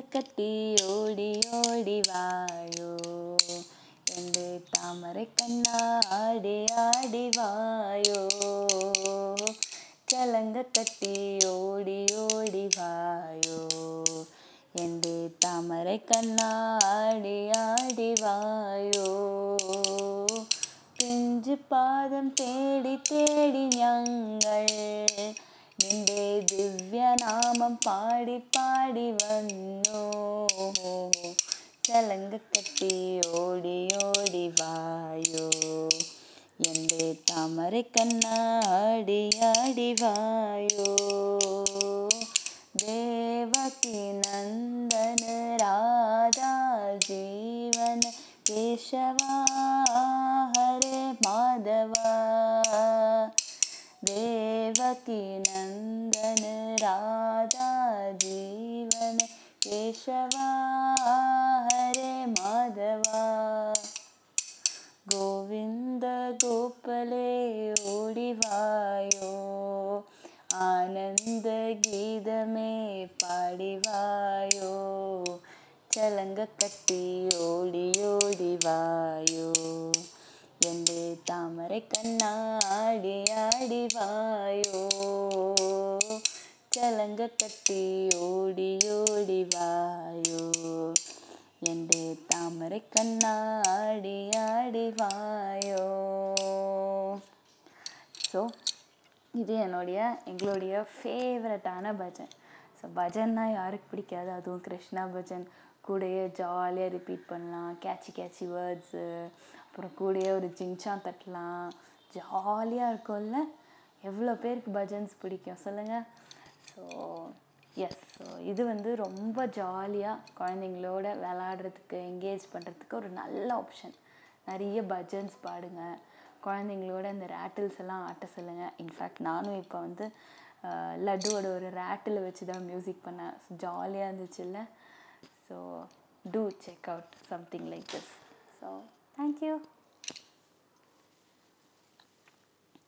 கட்டி ஓடி ஓடி வாயோ. என்று தாமரை கண்ணா ஆடி ஆடி வாயோ. கலங்க கட்டி ஓடி ஓடி வாயோ. என்று தாமரை கண்ணா ஆடி ஆடி வாயோ. பிஞ்சு பாதம் தேடி தேடி ஞங்கள். நின்றேது நாமம் பாடி பாடி வந்தோ. சலங்கு கட்டி ஓடி ஓடி வாயோ. என்று தாமரை கண்ணா ஆடி ஆடி வாயோ. தேவகி நந்தன ராதா ஜீவன கேசவா. ஹரே மாதவா. தேவகி நந்தன राधा जीवन केशवा हरे माधवा गोविन्द गोपले ओडिवायो आनन्द गीतमे पाडिवायो சலங்க கட்டி ஓடி ஓடிவாயோ என்று தாமரை கண்ணாடி ஆடிவாயோ கலங்க தட்டி ஓடி ஓடி வாயோ. என்று தாமரை கண்ணா ஆடி ஆடி வாயோ. ஸோ இது என்னுடைய எங்களுடைய ஃபேவரட்டான பஜன். ஸோ பஜன்னா யாருக்கு பிடிக்காது? அதுவும் கிருஷ்ணா பஜன். கூடையே ஜாலியாக ரிப்பீட் பண்ணலாம். கேட்சி கேட்சி வேர்ட்ஸு அப்புறம் கூடையே ஒரு ஜிங்சான் தட்டலாம். ஜாலியாக இருக்கும்ல? எவ்வளோ பேருக்கு பஜன்ஸ் பிடிக்கும்? சொல்லுங்கள் ஸோ எஸ் ஸோ இது வந்து ரொம்ப ஜாலியாக குழந்தைங்களோட விளாடுறதுக்கு என்கேஜ் பண்ணுறதுக்கு ஒரு நல்ல ஆப்ஷன் நிறைய பஜன்ஸ் பாடுங்க. குழந்தைங்களோட இந்த ரேட்டில்ஸ் எல்லாம் ஆட்ட சொல்லுங்கள் இன்ஃபேக்ட் நானும் இப்போ வந்து லட்டுவோட ஒரு ரேட்டில் வச்சு தான் மியூசிக் பண்ணேன் ஜாலியாக இருந்துச்சுல்ல? So to check out something like this so thank you